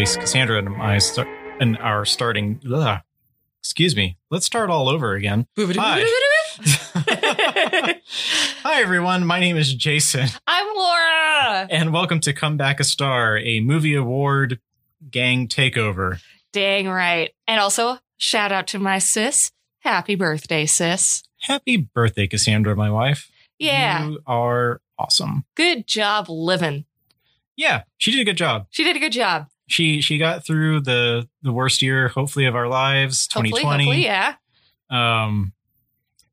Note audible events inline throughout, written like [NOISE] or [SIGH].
least Cassandra and I start and our starting. Ugh, excuse me. Let's start all over again. Hi. [LAUGHS] Hi everyone. My name is Jason, I'm Laura. and welcome to Come Back a Star, a movie award gang takeover. Dang right. And also, shout out to my sis. Happy birthday, sis. Happy birthday, Cassandra, my wife. Yeah. you are awesome. Good job living. Yeah, she did a good job. She did a good job. She she got through the the worst year, hopefully, of our lives, twenty Hopefully, twenty. hopefully, yeah. Um,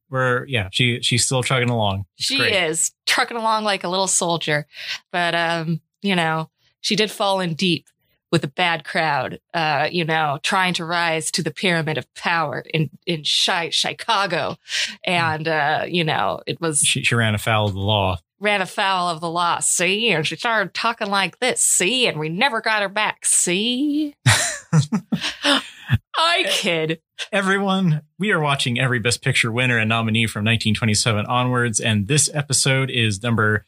where yeah, she she's still chugging along. It's She great. is trucking along like a little soldier. But um, you know, she did fall in deep with a bad crowd, uh, you know, trying to rise to the pyramid of power in in Chi- Chicago. And uh, you know, it was She, she ran afoul of the law. ran afoul of the law, see? And she started talking like this, see? And we never got her back, see? [LAUGHS] I kid. Everyone, we are watching every Best Picture winner and nominee from 1927 onwards, and this episode is number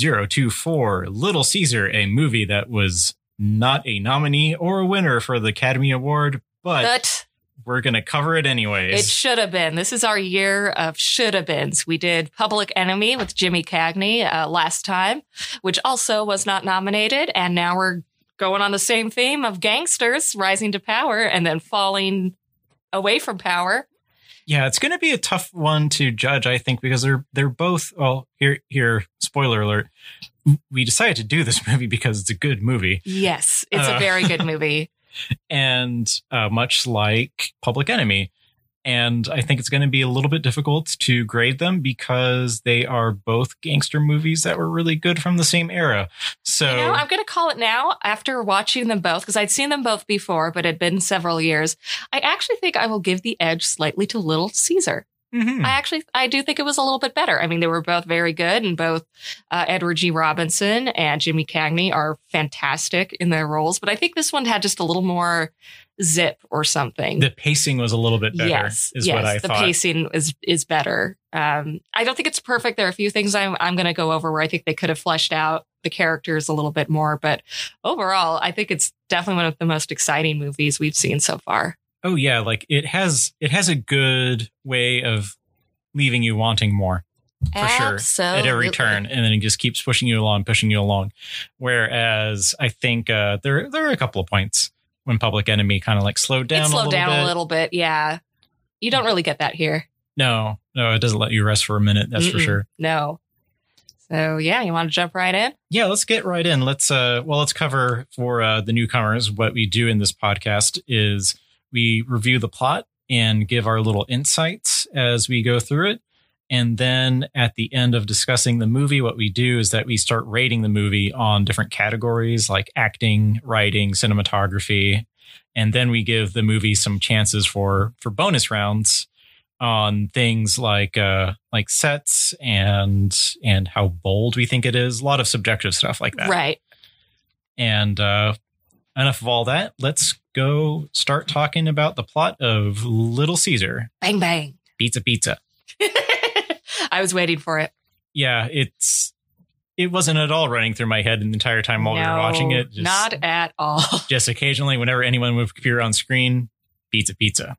024 Little Caesar, a movie that was not a nominee or a winner for the Academy Award, but, But we're going to cover it anyways. it should have been. This is our year of should have beens. We did Public Enemy with Jimmy Cagney uh, last time, which also was not nominated. And now we're going on the same theme of gangsters rising to power and then falling away from power. Yeah, it's going to be a tough one to judge, I think, because they're they're both. Well, here here, spoiler alert. We decided to do this [LAUGHS] movie because it's a good movie. Yes, it's Uh. a very good movie. [LAUGHS] and uh, much like Public Enemy. And I think it's going to be a little bit difficult to grade them because they are both gangster movies that were really good from the same era. So, You know, I'm going to call it now after watching them both because I'd seen them both before, but it had been several years. I actually think I will give the edge slightly to Little Caesar. Mhm. I actually, I do think it was a little bit better. I mean, they were both very good, and both uh, Edward G. Robinson and Jimmy Cagney are fantastic in their roles. But I think this one had just a little more zip or something. the pacing was a little bit better, yes, is yes, what I the thought. pacing is is better. Um, I don't think it's perfect. There are a few things I'm I'm going to go over where I think they could have fleshed out the characters a little bit more, but overall, I think it's definitely one of the most exciting movies we've seen so far. Oh yeah, like it has it has a good way of leaving you wanting more. for sure at every turn and then it just keeps pushing you along pushing you along whereas i think uh there there are a couple of points when public enemy kind of like slowed down it a slowed little down bit a little bit. Yeah, you don't really get that here. no no it doesn't let you rest for a minute that's for Mm-mm. sure No. So yeah, you want to jump right in? yeah let's get right in let's uh well let's cover for uh the newcomers what we do in this podcast is we review the plot and give our little insights as we go through it and then at the end of discussing the movie, what we do is that we start rating the movie on different categories like acting, writing, cinematography. And then we give the movie some chances for for bonus rounds on things like uh like sets and and how bold we think it is. A lot of subjective stuff like that. Right. And uh enough of all that. Let's go start talking about the plot of Little Caesar. Bang bang. Pizza pizza. [LAUGHS] I was waiting for it. yeah, it's it wasn't at all running through my head the entire time while we were watching it. Just, not at all. [LAUGHS] just occasionally, whenever anyone would appear on screen, pizza, pizza.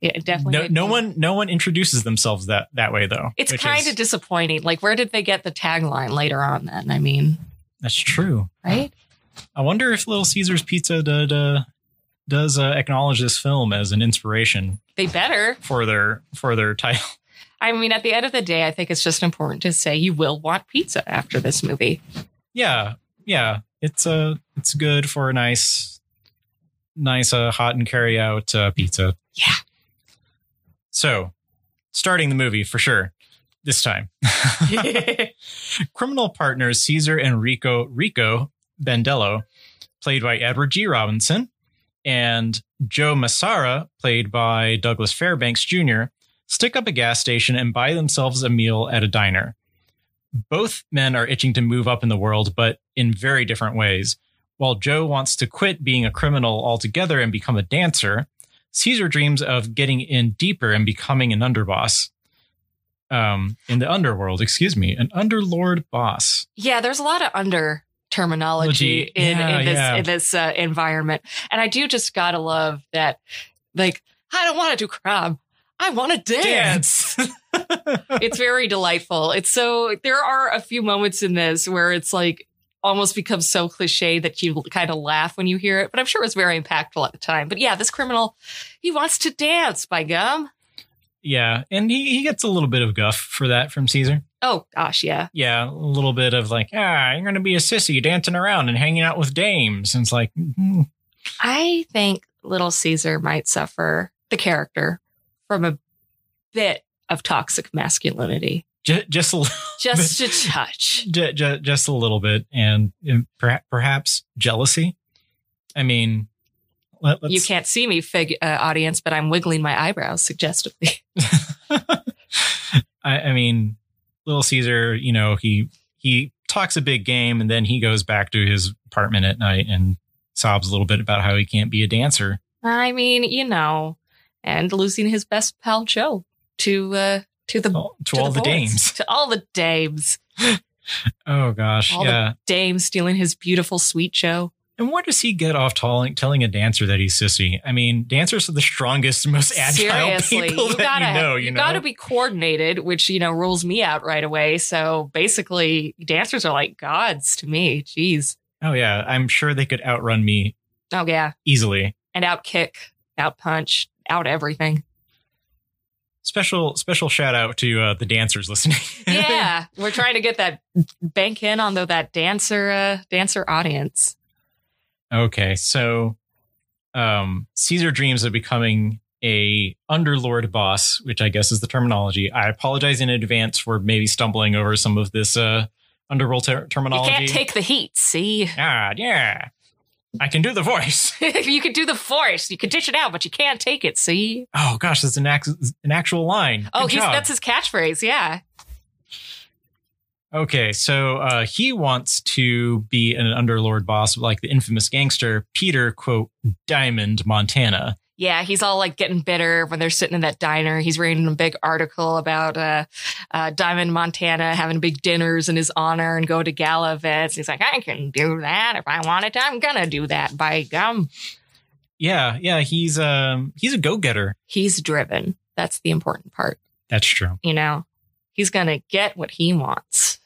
Yeah, definitely. No, no one, no one introduces themselves that that way though. It's kind of disappointing. Like, where did they get the tagline later on? Then I mean, that's true. right? I wonder if Little Caesars Pizza did, uh, does uh, acknowledge this film as an inspiration They better. for their for their title. [LAUGHS] I mean, at the end of the day, I think it's just important to say you will want pizza after this movie. yeah, yeah, it's uh, it's good for a nice, nice uh, hot and carry out uh, pizza. Yeah. So, starting the movie for sure this time. [LAUGHS] [LAUGHS] Criminal partners Caesar and Rico Rico Bandello, played by Edward G. Robinson, and Joe Massara, played by Douglas Fairbanks Jr., stick up a gas station and buy themselves a meal at a diner. Both men are itching to move up in the world, but in very different ways. While Joe wants to quit being a criminal altogether and become a dancer, Caesar dreams of getting in deeper and becoming an underboss. Um, in the underworld, excuse me, an underlord boss. Yeah, there's a lot of under terminology in, Yeah, in this yeah. in this uh, environment. And I do just gotta love that. Like, I don't want to do crime. I want to dance. Dance. [LAUGHS] [LAUGHS] it's very delightful. It's so there are a few moments in this where it's like almost becomes so cliche that you kind of laugh when you hear it. But I'm sure it was very impactful at the time. But yeah, this criminal, he wants to dance. By gum. yeah, and he, he gets a little bit of guff for that from Caesar. Oh gosh, yeah. Yeah, a little bit of like, ah, you're gonna be a sissy dancing around and hanging out with dames. And it's like, mm, I think Little Caesar might suffer the character from a bit of toxic masculinity. j- just a little. Just [LAUGHS] a touch. J- j- just a little bit, and perhaps jealousy. I mean, let, let's, You can't see me, fig- uh, audience, but I'm wiggling my eyebrows suggestively. [LAUGHS] I, I mean, little Caesar, you know, he he talks a big game, and then he goes back to his apartment at night and sobs a little bit about how he can't be a dancer. I mean, you know, and losing his best pal Joe to uh to the To, to all the, boys. dames. to all the dames, [LAUGHS] Oh gosh, All the- yeah. dames stealing his beautiful sweet Joe. And where does he get off telling telling a dancer that he's sissy? I mean, dancers are the strongest, most agile Seriously, [LAUGHS] people you that gotta you know. You, you know, gotta be coordinated, which you know rules me out right away. So basically, dancers are like gods to me. Jeez. oh yeah, I'm sure they could outrun me Oh yeah, easily. and out kick, out punch, out everything. Special special shout out to uh, the dancers listening. Yeah, [LAUGHS] we're trying to get that bank in on the, that dancer uh, dancer audience. Okay, so um, Caesar dreams of becoming a underlord boss, which I guess is the terminology. I apologize in advance for maybe stumbling over some of this uh, underworld ter- You can't take the heat. See, ah, yeah, I can do the voice. [LAUGHS] you can do the force. You can dish it out, but you can't take it. See? Oh gosh, that's an ac- an actual line. Oh, he's that's his catchphrase. Yeah. Okay, so uh, he wants to be an underlord boss like the infamous gangster Peter quote Diamond Montana. Yeah, he's all like getting bitter when they're sitting in that diner. He's reading a big article about uh, uh, Diamond Montana having big dinners in his honor and go to gala events. He's like, I can do that if I wanted to. I'm gonna do that. By gum, Yeah, yeah, he's um he's a go getter. he's driven. That's the important part. That's true. You know, he's gonna get what he wants.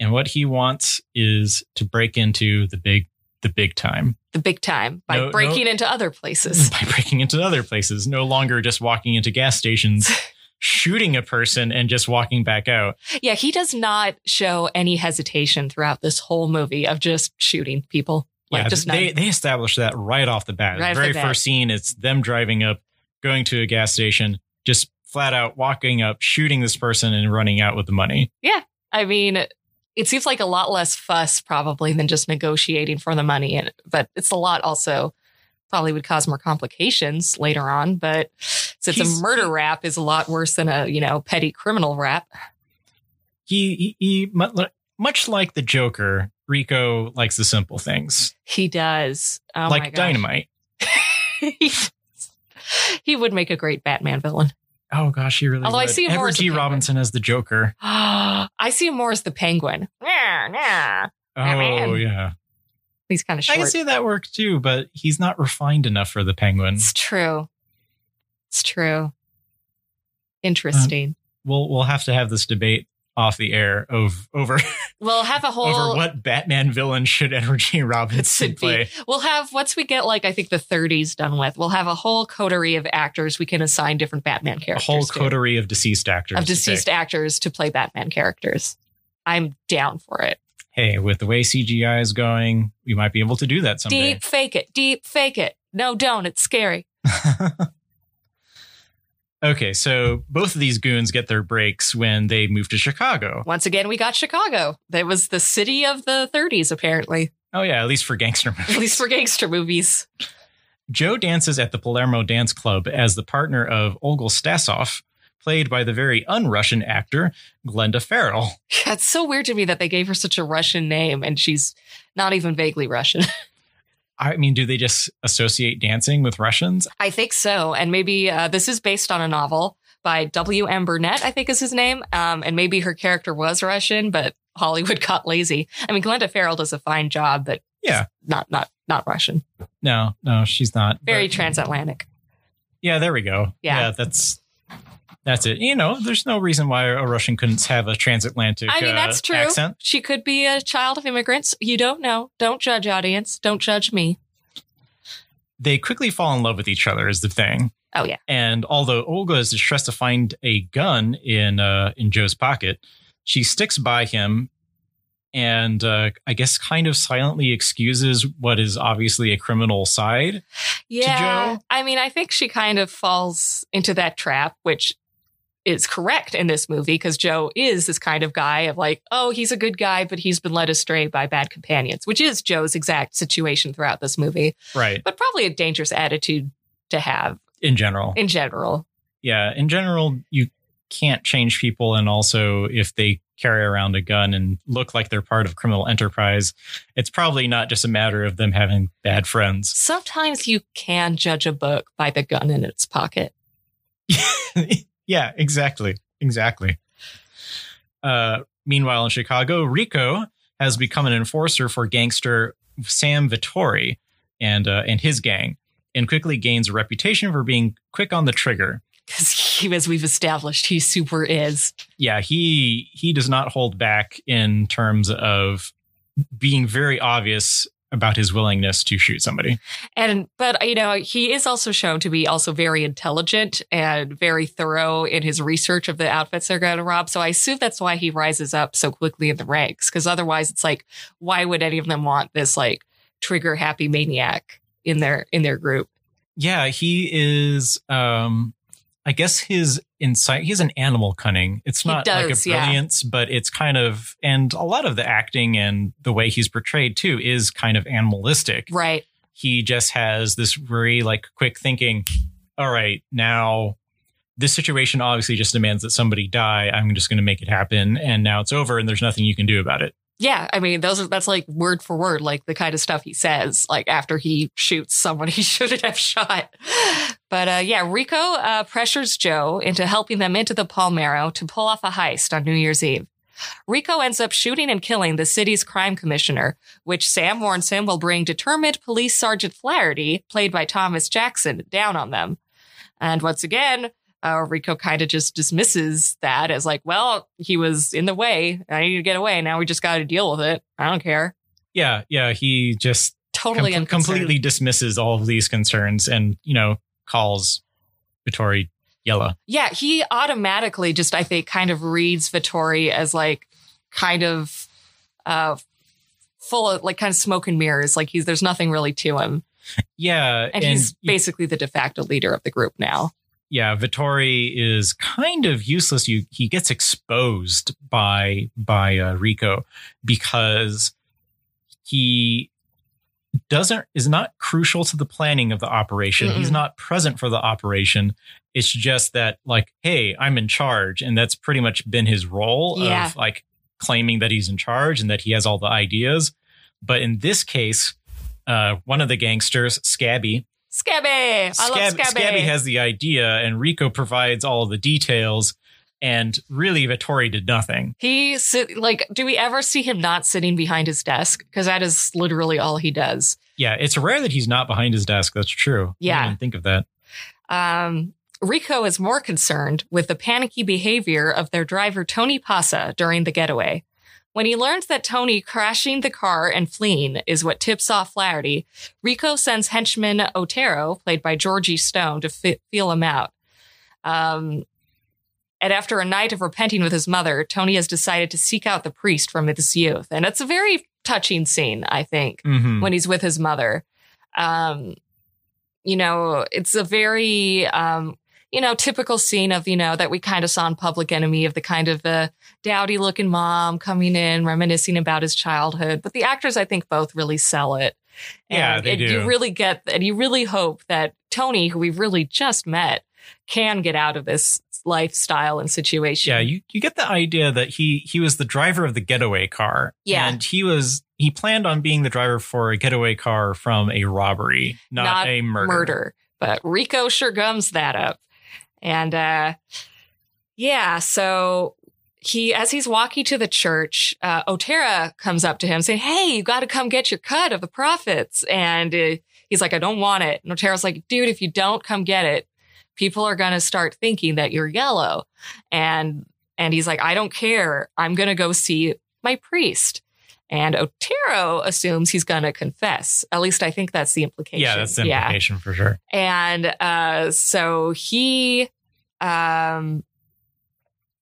And what he wants is to break into the big the big time the big time by No- no- breaking into other places. [LAUGHS] by breaking into other places, no longer just walking into gas stations, [LAUGHS] shooting a person and just walking back out. Yeah, he does not show any hesitation throughout this whole movie of just shooting people. Like yeah, just they none. they established that right off the bat. Right the very the first scene, it's them driving up, going to a gas station, just flat out walking up, shooting this person and running out with the money. Yeah. I mean, it seems like a lot less fuss probably than just negotiating for the money, and but it's a lot also probably would cause more complications later on. But since He's- a murder rap is a lot worse than a you know petty criminal rap, He, he, he much like the Joker, Rico likes the simple things, he does. Oh like dynamite. [LAUGHS] he, he would make a great Batman villain. Oh gosh, he really. Although I see him more Edward G. Robinson as the Joker. [GASPS] I see him more as the penguin. Yeah, yeah. Oh yeah, He's kind of I can see that work too, but he's not refined enough for the Penguin. It's true. It's true. Um, Interesting. We'll we'll have to have this debate off the air of over we'll have a [LAUGHS] whole. over what Batman villain should Edward G. Robinson should play. be. We'll have once we get like I think the 30s done with. We'll have a whole coterie of actors we can assign different Batman A characters. whole to. coterie of deceased actors. of to deceased pick. actors to play Batman characters. I'm down for it. Hey, with the way CGI is going, we might be able to do that someday. Deep fake it. Deep fake it. No, don't. It's scary. [LAUGHS] okay, so both of these goons get their breaks when they move to Chicago. Once again, we got Chicago. That was the city of the 30s, apparently, Oh yeah, at least for gangster [LAUGHS] movies. at least for gangster movies. Joe dances at the Palermo Dance Club as the partner of Olga Stassoff, played by the very un-Russian actor Glenda Farrell. [LAUGHS] Yeah, it's so weird to me that they gave her such a Russian name and she's not even vaguely Russian. [LAUGHS] I mean, do they just associate dancing with Russians? I think so. And maybe uh, this is based on a novel by W.M. Burnett, I think is his name. Um, and maybe her character was Russian, but Hollywood [LAUGHS] got lazy. I mean, Glenda Farrell does a fine job, but Yeah. not not not Russian. No, no, she's not. Very But- transatlantic. Yeah, there we go. Yeah. that's that's it. You know, there's no reason why a Russian couldn't have a transatlantic. I mean, uh, that's true. Accent. She could be a child of immigrants. You don't know. Don't judge, audience. Don't judge me. They quickly fall in love with each other. Is the thing. Oh yeah. And although Olga is distressed to find a gun in uh, in Joe's pocket, she sticks by him, and uh, I guess kind of silently excuses what is obviously a criminal side. Yeah. Joe? I mean, I think she kind of falls into that trap, which is correct in this movie because Joe is this kind of guy of like, oh, he's a good guy, but he's been led astray by bad companions, which is Joe's exact situation throughout this movie, Right. but probably a dangerous attitude to have In general. in general. yeah. In general, you can't change people, and also if they carry around a gun and look like they're part of criminal enterprise, it's probably not just a matter of them having bad friends. Sometimes you can judge a book by the gun in its pocket. [LAUGHS] yeah, exactly. Exactly. Uh, meanwhile, in Chicago, Rico has become an enforcer for gangster Sam Vittori and uh, and his gang, and quickly gains a reputation for being quick on the trigger. Because he, as we've established, he super is. Yeah, he he does not hold back in terms of being very obvious about his willingness to shoot somebody. And but you know, he is also shown to be also very intelligent and very thorough in his research of the outfits they're going to rob. So I assume that's why he rises up so quickly in the ranks. Because otherwise, it's like, why would any of them want this like trigger happy maniac in their in their group? Yeah, he is. Um, I guess his insight. He's an animal cunning. It's not like does, a yeah. brilliance, but it's kind of, and a lot of the acting and the way he's portrayed too is kind of animalistic. Right. He just has this very like quick thinking. All right, now this situation obviously just demands that somebody die. I'm just going to make it happen, and now it's over, and there's nothing you can do about it. Yeah, I mean, those are that's like word for word, like the kind of stuff he says, like after he shoots someone [LAUGHS] he shouldn't have shot. But uh, yeah, Rico uh, pressures Joe into helping them into the Palmero to pull off a heist on New Year's Eve. Rico ends up shooting and killing the city's crime commissioner, which Sam warns him will bring determined police sergeant Flaherty, played by Thomas Jackson, down on them. And once again, uh, Rico kind of just dismisses that as like, well, he was in the way. I need to get away. Now we just got to deal with it. I don't care. Yeah, yeah. He just Totally com- completely dismisses all of these concerns, and you know calls Vittori yellow. Yeah, he automatically just I think kind of reads Vittori as like kind of uh full of like kind of smoke and mirrors. Like he's there's nothing really to him. Yeah, And, he's you- basically the de facto leader of the group now. Yeah. Vittori is kind of useless. You he gets exposed by by uh, Rico because he doesn't is not crucial to the planning of the operation. He's Mm-mm. not present for the operation. It's just that like, hey, I'm in charge, and that's pretty much been his role Yeah. of like claiming that he's in charge and that he has all the ideas. But in this case, uh, one of the gangsters, Scabby, Scabby! I love Scabby. Scabby has the idea, and Rico provides all of the details. And really, Vittori did nothing. he sit like do we ever see him not sitting behind his desk? Because that is literally all he does. Yeah, it's rare that he's not behind his desk. That's true. I Yeah. didn't think of that. Um, Rico is more concerned with the panicky behavior of their driver, Tony Passa, during the getaway. When he learns that Tony crashing the car and fleeing is what tips off Flaherty, Rico sends henchman Otero, played by Georgie Stone, to fi- feel him out. Um, and after a night of repenting with his mother, Tony has decided to seek out the priest from his youth. And it's a very touching scene, I think Mhm. when he's with his mother. Um, you know, it's a very, um, you know, typical scene of, you know, that we kind of saw in Public Enemy of the kind of uh, dowdy looking mom coming in, reminiscing about his childhood. But the actors, I think, both really sell it. Yeah, And they it- do. You really get, and you really hope that Tony, who we've really just met, can get out of this lifestyle and situation. Yeah, you, you get the idea that he he was the driver of the getaway car. Yeah. And he was he planned on being the driver for a getaway car from a robbery, not, Not a murder. murder. But Rico sure gums that up. And uh yeah, so he, as he's walking to the church, uh, Otero comes up to him saying, Hey, you got to come get your cut of the profits. And uh, he's like, I don't want it. And Otero's like, dude, if you don't come get it, people are going to start thinking that you're yellow. And, and he's like, I don't care. I'm going to go see my priest. And Otero assumes he's going to confess. At least I think that's the implication. Yeah, that's the implication yeah. for sure. And uh, so he um,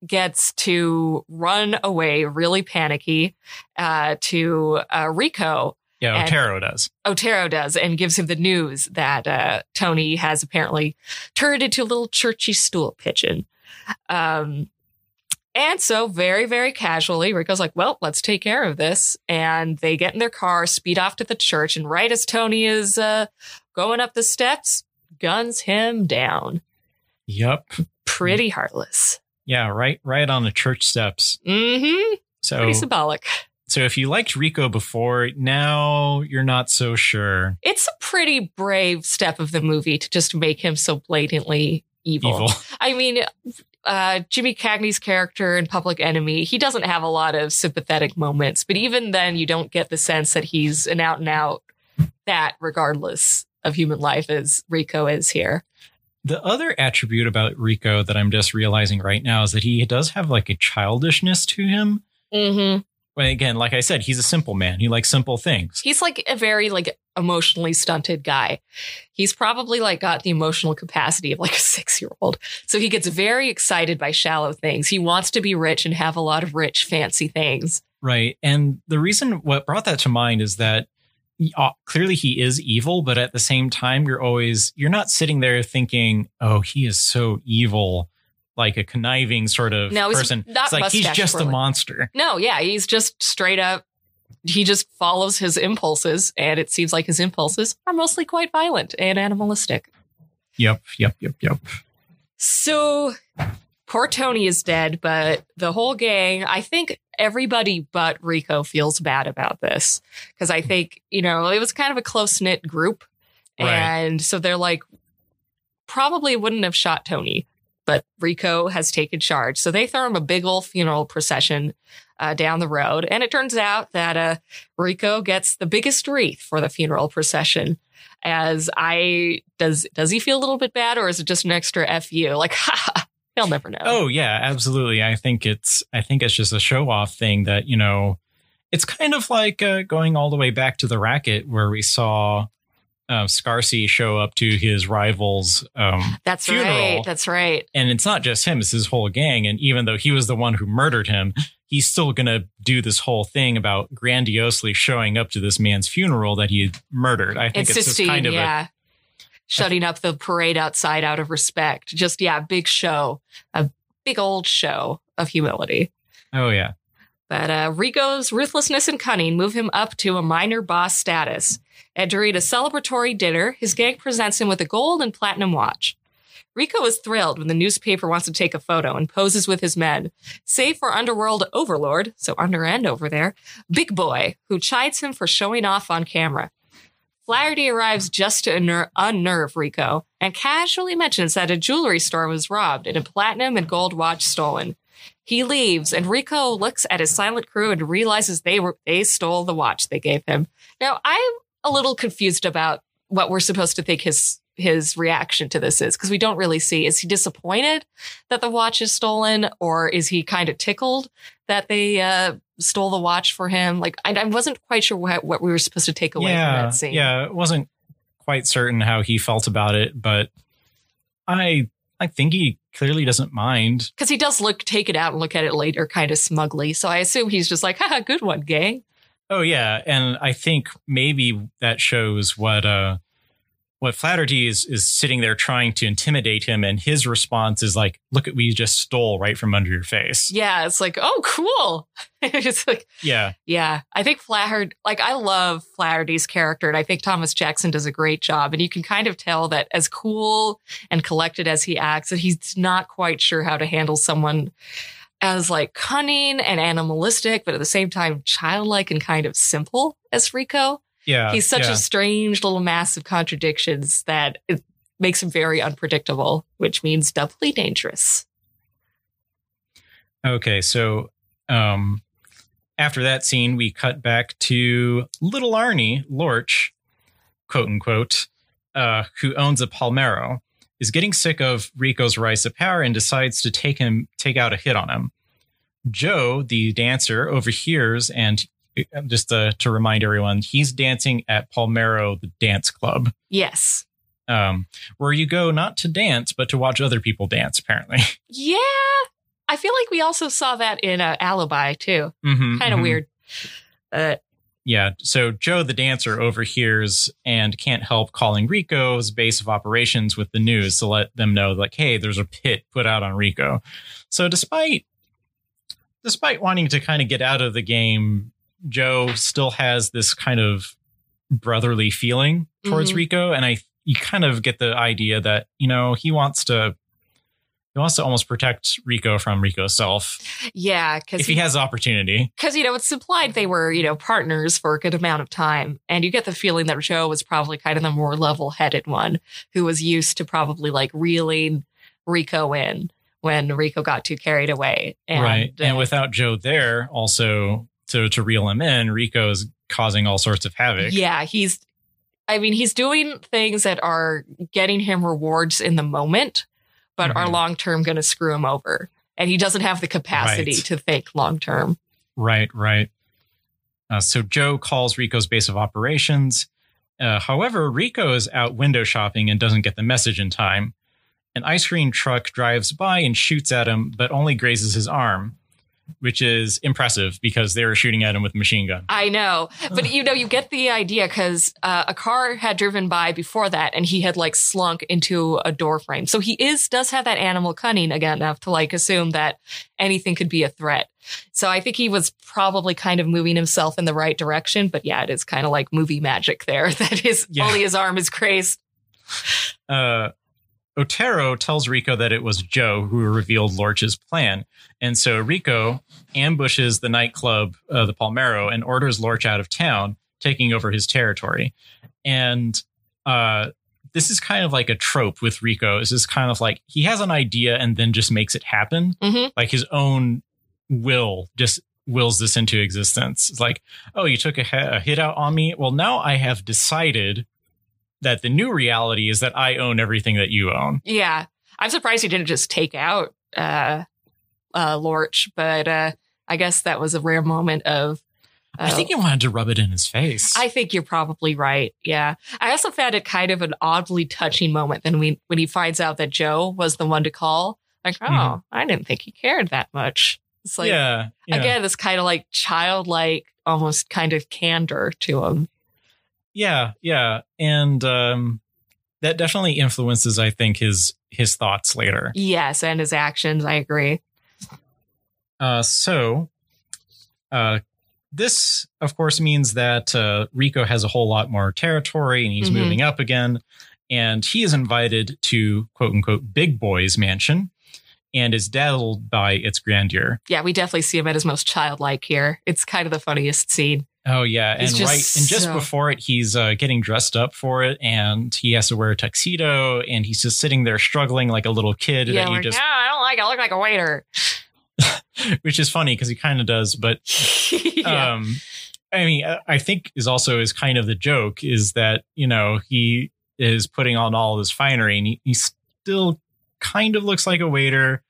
gets to run away really panicky uh, to uh, Rico. Yeah, Otero does. Otero does, and gives him the news that uh, Tony has apparently turned into a little churchy stool pigeon. Um, and so, very, very casually, Rico's like, well, let's take care of this. And they get in their car, speed off to the church. And right as Tony is uh, going up the steps, guns him down. Yep. Pretty heartless. Yeah, right, right on the church steps. Mm-hmm. So pretty symbolic. So if you liked Rico before, now you're not so sure. It's a pretty brave step of the movie to just make him so blatantly evil. evil. I mean, uh, Jimmy Cagney's character in Public Enemy, he doesn't have a lot of sympathetic moments, but even then, you don't get the sense that he's an out and out that, regardless of human life, as Rico is here. The other attribute about Rico that I'm just realizing right now is that he does have like a childishness to him. Mm-hmm. Well, again, like I said, he's a simple man. He likes simple things. He's like a very like emotionally stunted guy. He's probably like got the emotional capacity of like a six year old. So he gets very excited by shallow things. He wants to be rich and have a lot of rich, fancy things. Right. And the reason what brought that to mind is that uh, clearly he is evil, but at the same time, you're always, you're not sitting there thinking, oh, he is so evil, like a conniving sort of no, person. It's like he's just twirling. a monster. No, yeah, he's just straight up. He just follows his impulses, and it seems like his impulses are mostly quite violent and animalistic. Yep, yep, yep, yep. So poor Tony is dead, but the whole gang, I think everybody but Rico feels bad about this because I think, you know, it was kind of a close knit group. Right. And so they're like, probably wouldn't have shot Tony, but Rico has taken charge. So they throw him a big old funeral procession uh, down the road. And it turns out that uh, Rico gets the biggest wreath for the funeral procession. As I does does he feel a little bit bad, or is it just an extra fu? Like, ha, [LAUGHS] He'll never know. Oh yeah, absolutely. I think it's I think it's just a show off thing that you know. It's kind of like uh, going all the way back to the racket where we saw uh, Scarsi show up to his rival's um, that's funeral. right. That's right. And it's not just him; it's his whole gang. And even though he was the one who murdered him, he's still going to do this whole thing about grandiosely showing up to this man's funeral that he murdered. I think Insisting, it's just kind of yeah shutting up the parade outside out of respect. Just, yeah, big show, a big old show of humility. Oh, yeah. But uh, Rico's ruthlessness and cunning move him up to a minor boss status. And during a celebratory dinner, his gang presents him with a gold and platinum watch. Rico is thrilled when the newspaper wants to take a photo and poses with his men, save for Underworld Overlord, so under and over there, Big Boy, who chides him for showing off on camera. Flaherty arrives just to unner- unnerve Rico and casually mentions that a jewelry store was robbed and a platinum and gold watch stolen. He leaves and Rico looks at his silent crew and realizes they were they stole the watch they gave him. Now I'm a little confused about what we're supposed to think his his reaction to this is because we don't really see. Is he disappointed that the watch is stolen, or is he kind of tickled that they uh, stole the watch for him? Like I, I wasn't quite sure what, what, we were supposed to take away yeah, from that scene. Yeah, it wasn't quite certain how he felt about it, but I I think he clearly doesn't mind because he does look take it out and look at it later, kind of smugly. So I assume he's just like, "Haha, good one, gang." Oh yeah, and I think maybe that shows what uh what Flaherty is is sitting there trying to intimidate him, and his response is like, "Look at we just stole right from under your face." Yeah, it's like, oh, cool. [LAUGHS] it's like, yeah, yeah. I think Flaherty, like, I love Flaherty's character, and I think Thomas Jackson does a great job. And you can kind of tell that as cool and collected as he acts, that he's not quite sure how to handle someone as like cunning and animalistic, but at the same time childlike and kind of simple as Rico. Yeah. He's such yeah. a strange little mass of contradictions that it makes him very unpredictable, which means doubly dangerous. Okay, so um, after that scene, we cut back to little Arnie Lorch, quote unquote, uh, who owns a Palmero, is getting sick of Rico's rise to power and decides to take him take out a hit on him. Joe, the dancer, overhears and just to, to remind everyone, he's dancing at Palmero, the dance club, Yes. um, where you go not to dance but to watch other people dance. Apparently, [LAUGHS] Yeah. I feel like we also saw that in uh, Alibi too. Mhm, Kind of mhm. weird. Uh, Yeah. So Joe, the dancer, overhears and can't help calling Rico's base of operations with the news to let them know, like, hey, there's a pit put out on Rico. So despite despite wanting to kind of get out of the game, Joe still has this kind of brotherly feeling towards Mhm. Rico, and I you kind of get the idea that you know he wants to. He wants to almost protect Rico from Rico's self yeah, because if he has the opportunity. because you know it's implied they were you know partners for a good amount of time and you get the feeling that joe was probably kind of the more level-headed one who was used to probably like reeling rico in when rico got too carried away and, right. And uh, without Joe there, also to to reel him in, Rico's causing all sorts of havoc. yeah he's i mean he's doing things that are getting him rewards in the moment but are Mhm. long-term going to screw him over and he doesn't have the capacity Right. to think long-term Right, right. Uh, so Joe calls Rico's base of operations. Uh, however, Rico is out window shopping and doesn't get the message in time. An ice cream truck drives by and shoots at him, but only grazes his arm, which is impressive because they were shooting at him with a machine gun. I know, but [SIGHS] you know, you get the idea because uh, a car had driven by before that, and he had like slunk into a door frame. So he is does have that animal cunning again enough to like assume that anything could be a threat. So I think he was probably kind of moving himself in the right direction. But yeah, it is kind of like movie magic there [LAUGHS] that his Yeah. only his arm is crazed. [LAUGHS] uh, Otero tells Rico that it was Joe who revealed Lorch's plan. And so Rico ambushes the nightclub, uh, the Palmero, and orders Lorch out of town, taking over his territory. And uh, this is kind of like a trope with Rico. This is kind of like he has an idea and then just makes it happen? Mhm. Like his own will just wills this into existence. It's like, oh, you took a, a hit out on me. Well, now I have decided that the new reality is that I own everything that you own. Yeah, I'm surprised he didn't just take out uh, uh, Lorch, but uh, I guess that was a rare moment of. I uh, think he wanted to rub it in his face. I think you're probably right. Yeah. I also found it kind of an oddly touching moment then we, when he finds out that Joe was the one to call. Like, oh, Mhm. I didn't think he cared that much. It's like, yeah, yeah, again, this kind of like childlike, almost kind of candor to him. Yeah, yeah, and um, that definitely influences, I think, his his thoughts later. Yes. And his actions. I agree. Uh, so, uh, this, of course, means that uh, Rico has a whole lot more territory and he's Mhm. moving up again. And he is invited to quote unquote Big Boy's mansion and is dazzled by its grandeur. Yeah. We definitely see him at his most childlike here. It's kind of the funniest scene. Oh yeah, and just right, and just so- before it, he's uh, getting dressed up for it, and he has to wear a tuxedo, and he's just sitting there struggling like a little kid. yeah. that you Like, just, no, I don't like it. I look like a waiter. [LAUGHS] which is funny because he kind of does, but [LAUGHS] yeah. um i mean I- i think is also is kind of the joke is that you know he is putting on all this finery and he, he still kind of looks like a waiter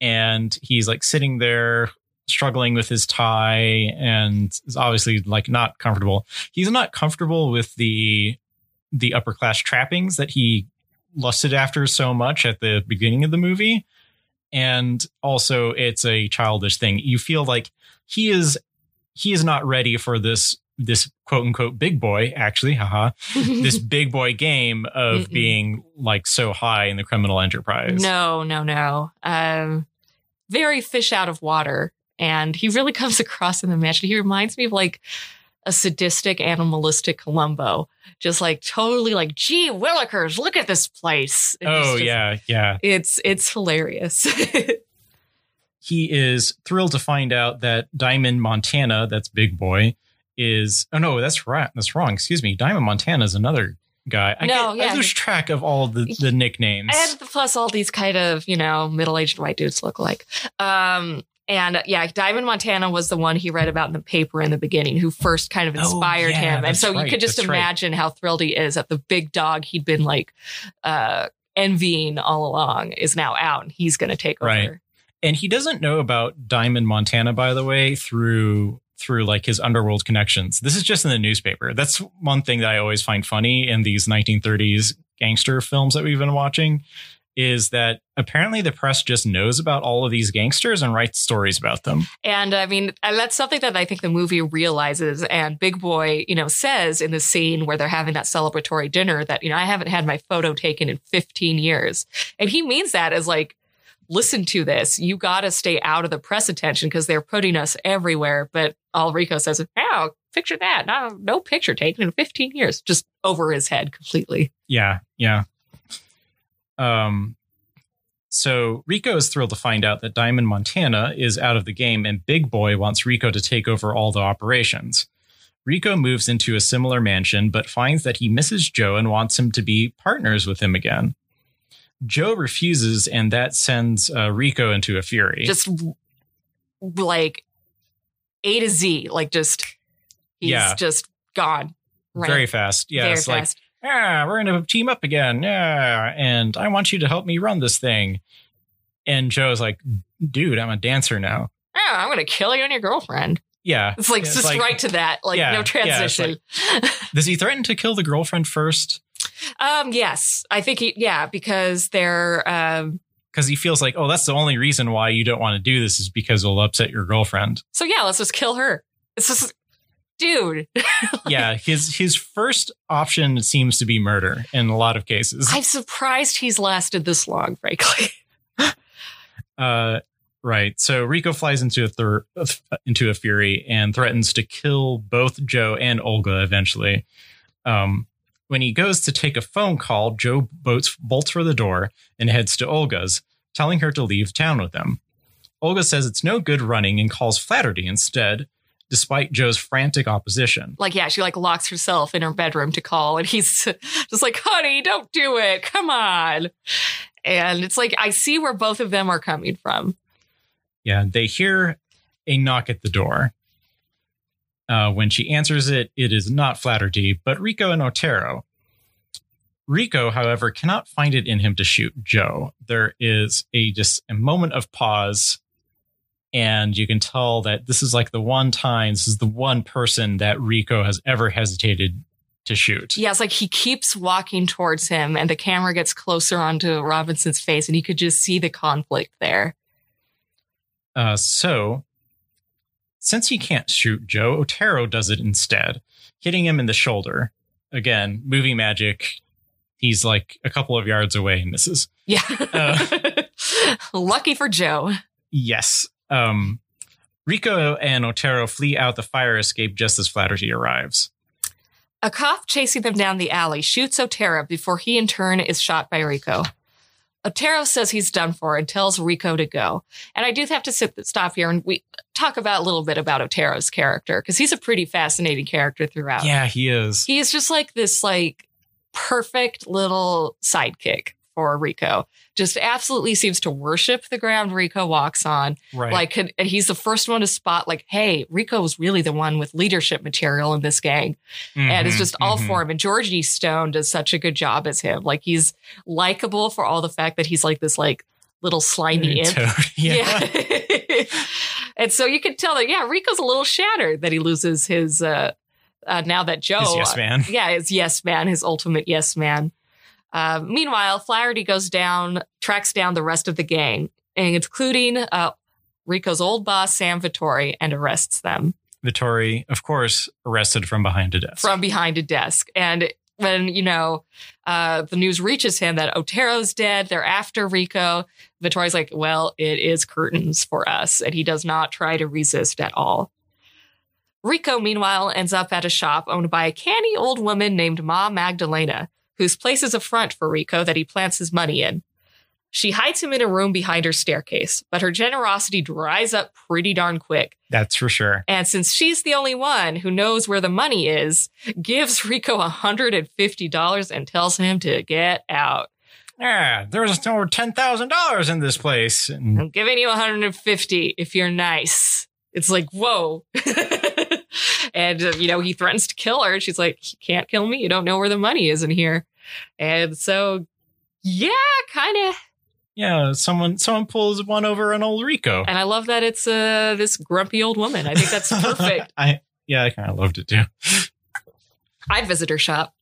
and he's like sitting there struggling with his tie and is obviously like not comfortable he's not comfortable with the the upper class trappings that he lusted after so much at the beginning of the movie and also it's a childish thing you feel like he is he is not ready for this this quote unquote big boy actually haha [LAUGHS] this big boy game of Mm-mm. being like so high in the criminal enterprise No, no, no. Um, very fish out of water. And he really [LAUGHS] comes across in the match. He reminds me of like a sadistic, animalistic Columbo. Just like totally like, gee, Willikers, look at this place. And oh just- yeah yeah It's it's hilarious. [LAUGHS] he is thrilled to find out that diamond montana that's big boy is oh no that's right that's wrong excuse me diamond montana is another guy i, No, get, I lose track of all the, the [LAUGHS] nicknames and plus all these kind of, you know, middle-aged white dudes look like. Um, And yeah, Diamond Montana was the one he read about in the paper in the beginning, who first kind of Oh, inspired yeah, him. And so you could just that's right. imagine how thrilled he is that the big dog he'd been like uh, envying all along is now out and he's going to take over. Right. and he doesn't know about Diamond Montana, by the way, through through like his underworld connections. This is just in the newspaper. That's one thing that I always find funny in these 1930s gangster films that we've been watching is that apparently the press just knows about all of these gangsters and writes stories about them. And I mean, and that's something that I think the movie realizes. And Big Boy, you know, says in the scene where they're having that celebratory dinner that, you know, I haven't had my photo taken in 15 years. And he means that as like, listen to this. You got to stay out of the press attention because they're putting us everywhere. But all Rico says, wow, picture that. No, no picture taken in 15 years, just over his head completely. Yeah, yeah. Um so Rico is thrilled to find out that Diamond Montana is out of the game and Big Boy wants Rico to take over all the operations. Rico moves into a similar mansion but finds that he misses Joe and wants him to be partners with him again. Joe refuses and that sends uh, Rico into a fury. Just like A to Z, like just, he's Yeah. just gone. Right. Very fast. Yeah, Very it's like yeah, we're going to team up again. Yeah. And I want you to help me run this thing. And Joe's like, dude, I'm a dancer now. oh, I'm going to kill you and your girlfriend. Yeah. It's like Yeah, just right to that, like Yeah, no yeah, it's transition. Does he threaten to kill the girlfriend first? [LAUGHS] um, yes, I think he, yeah, because they're, um, Because he feels like, oh, that's the only reason why you don't want to do this is because it'll upset your girlfriend. so yeah, let's just kill her. It's just, dude, [LAUGHS] yeah. His his first option seems to be murder in a lot of cases. I'm surprised he's lasted this long, frankly. [LAUGHS] Uh, right. So Rico flies into a thir- into a fury and threatens to kill both Joe and Olga eventually. Um, when he goes to take a phone call, Joe bolts, bolts for the door and heads to Olga's, telling her to leave town with him. Olga says it's no good running and calls Flaherty instead, despite Joe's frantic opposition. Like, yeah, she like locks herself in her bedroom to call, and he's [LAUGHS] just like, honey, don't do it. Come on. And it's like, I see where both of them are coming from. Yeah, they hear a knock at the door. Uh, when she answers it, it is not Flaherty, but Rico and Otero. Rico, however, cannot find it in him to shoot Joe. There is a just a moment of pause, and you can tell that this is like the one time, this is the one person that Rico has ever hesitated to shoot. Yeah, it's like he keeps walking towards him, and the camera gets closer onto Robinson's face, and you could just see the conflict there. Uh, so, since he can't shoot Joe, Otero does it instead, hitting him in the shoulder. Again, movie magic. He's like a couple of yards away and misses. Yeah. [LAUGHS] Uh. Lucky for Joe. Yes. Um, Rico and Otero flee out the fire escape just as Flaherty arrives. A cop chasing them down the alley shoots Otero before he in turn is shot by Rico. Otero says he's done for and tells Rico to go. And I do have to sit, stop here and we talk about a little bit about Otero's character because he's a pretty fascinating character throughout. Yeah, he is. He's just like this like perfect little sidekick for Rico. Just absolutely seems to worship the ground Rico walks on. Right. Like and he's the first one to spot like, hey, Rico was really the one with leadership material in this gang and it's Mhm, just all mhm. for him. And Georgie Stone does such a good job as him. Like he's likable for all the fact that he's like this like little slimy imp. [LAUGHS] Yeah. Yeah. [LAUGHS] and so you can tell that yeah, Rico's a little shattered that he loses his uh, uh now that Joe His yes man. yeah, his yes man, his ultimate yes man. Uh, meanwhile, Flaherty goes down, tracks down the rest of the gang, including uh, Rico's old boss, Sam Vittori, and arrests them Vittori, of course, arrested from behind a desk. from behind a desk. And when, you know, uh, the news reaches him that Otero's dead, they're after Rico, Vittori's like, well, it is curtains for us. And he does not try to resist at all. Rico, meanwhile, ends up at a shop owned by a canny old woman named Ma Magdalena, whose place is a front for Rico that he plants his money in. She hides him in a room behind her staircase, but her generosity dries up pretty darn quick. That's for sure. And since she's the only one who knows where the money is, gives Rico $150 and tells him to get out. Yeah, there's over ten thousand dollars in this place. I'm giving you 150 if you're nice. It's like, whoa. [LAUGHS] and, uh, you know, he threatens to kill her. She's like, you can't kill me. You don't know where the money is in here. And so, yeah, kind of. yeah, someone someone pulls one over on old Rico. And I love that it's uh, this grumpy old woman. I think that's [LAUGHS] perfect. I yeah, I kind of loved it too. I'd visit her shop.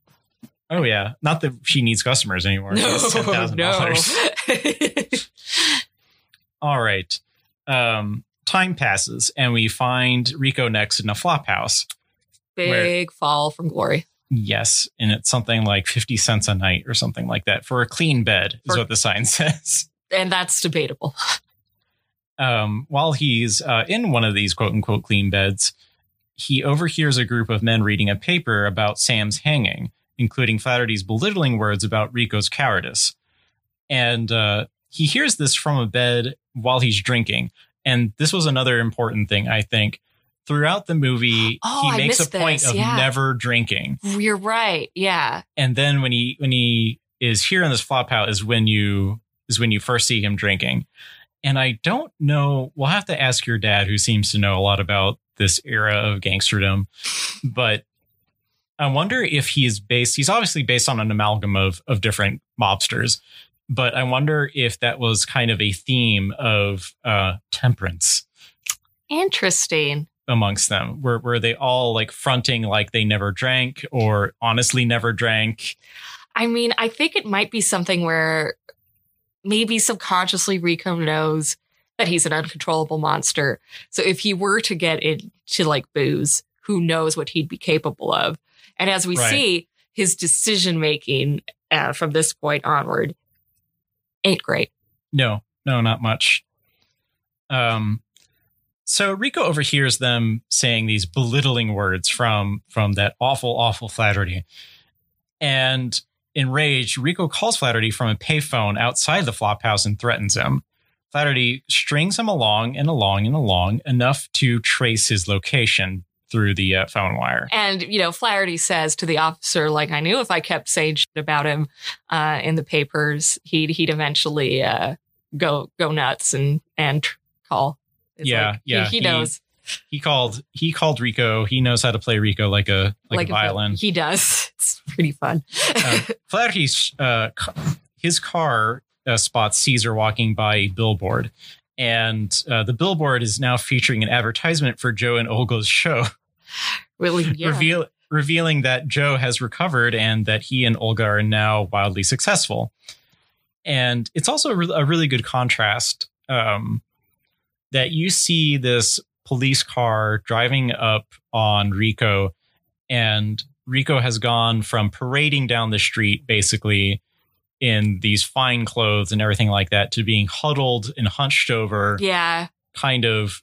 Oh yeah, not that she needs customers anymore. $10,000. [LAUGHS] no. [LAUGHS] All right. Um, time passes and we find Rico next in a flop house. Big fall from glory. Yes, and it's something like 50 cents a night or something like that for a clean bed is what the sign [LAUGHS] says. And that's debatable. Um, while he's uh, in one of these quote unquote clean beds, he overhears a group of men reading a paper about Sam's hanging, including Flaherty's belittling words about Rico's cowardice. And uh, he hears this from a bed while he's drinking. And this was another important thing, I think. Throughout the movie, [GASPS] Oh, he makes a point this, of yeah. never drinking. You're right. Yeah. And then when he when he is here in this flop house is when you is when you first see him drinking. And I don't know. We'll have to ask your dad, who seems to know a lot about this era of gangsterdom. But I wonder if he is based. He's obviously based on an amalgam of of different mobsters. But I wonder if that was kind of a theme of uh, temperance Interesting. amongst them, where were they all like fronting like they never drank or honestly never drank. I mean, I think it might be something where maybe subconsciously Rico knows that he's an uncontrollable monster. So if he were to get into like booze, who knows what he'd be capable of? And as we Right. see, his decision making uh, from this point onward ain't great. No, no, not much. Um, so Rico overhears them saying these belittling words from from that awful, awful Flaherty, and enraged, Rico calls Flaherty from a payphone outside the flop house and threatens him. Flaherty strings him along and along and along enough to trace his location through the uh, phone wire. And, you know, Flaherty says to the officer, like, I knew if I kept saying shit about him uh, in the papers, he'd he'd eventually uh, go go nuts and and call. It's Yeah, like, yeah, He, he- he knows. He called he called Rico. He knows how to play Rico like a like, a violin. He does. [LAUGHS] It's pretty fun. uh, [LAUGHS] Flaherty's uh, his car uh, spots Caesar walking by a billboard, and uh, the billboard is now featuring an advertisement for Joe and Olga's show, [LAUGHS] really, [LAUGHS] yeah. reveal revealing that Joe has recovered and that he and Olga are now wildly successful. And it's also a, re- a really good contrast um, that you see this police car driving up on Rico, and Rico has gone from parading down the street basically in these fine clothes and everything like that to being huddled and hunched over yeah. kind of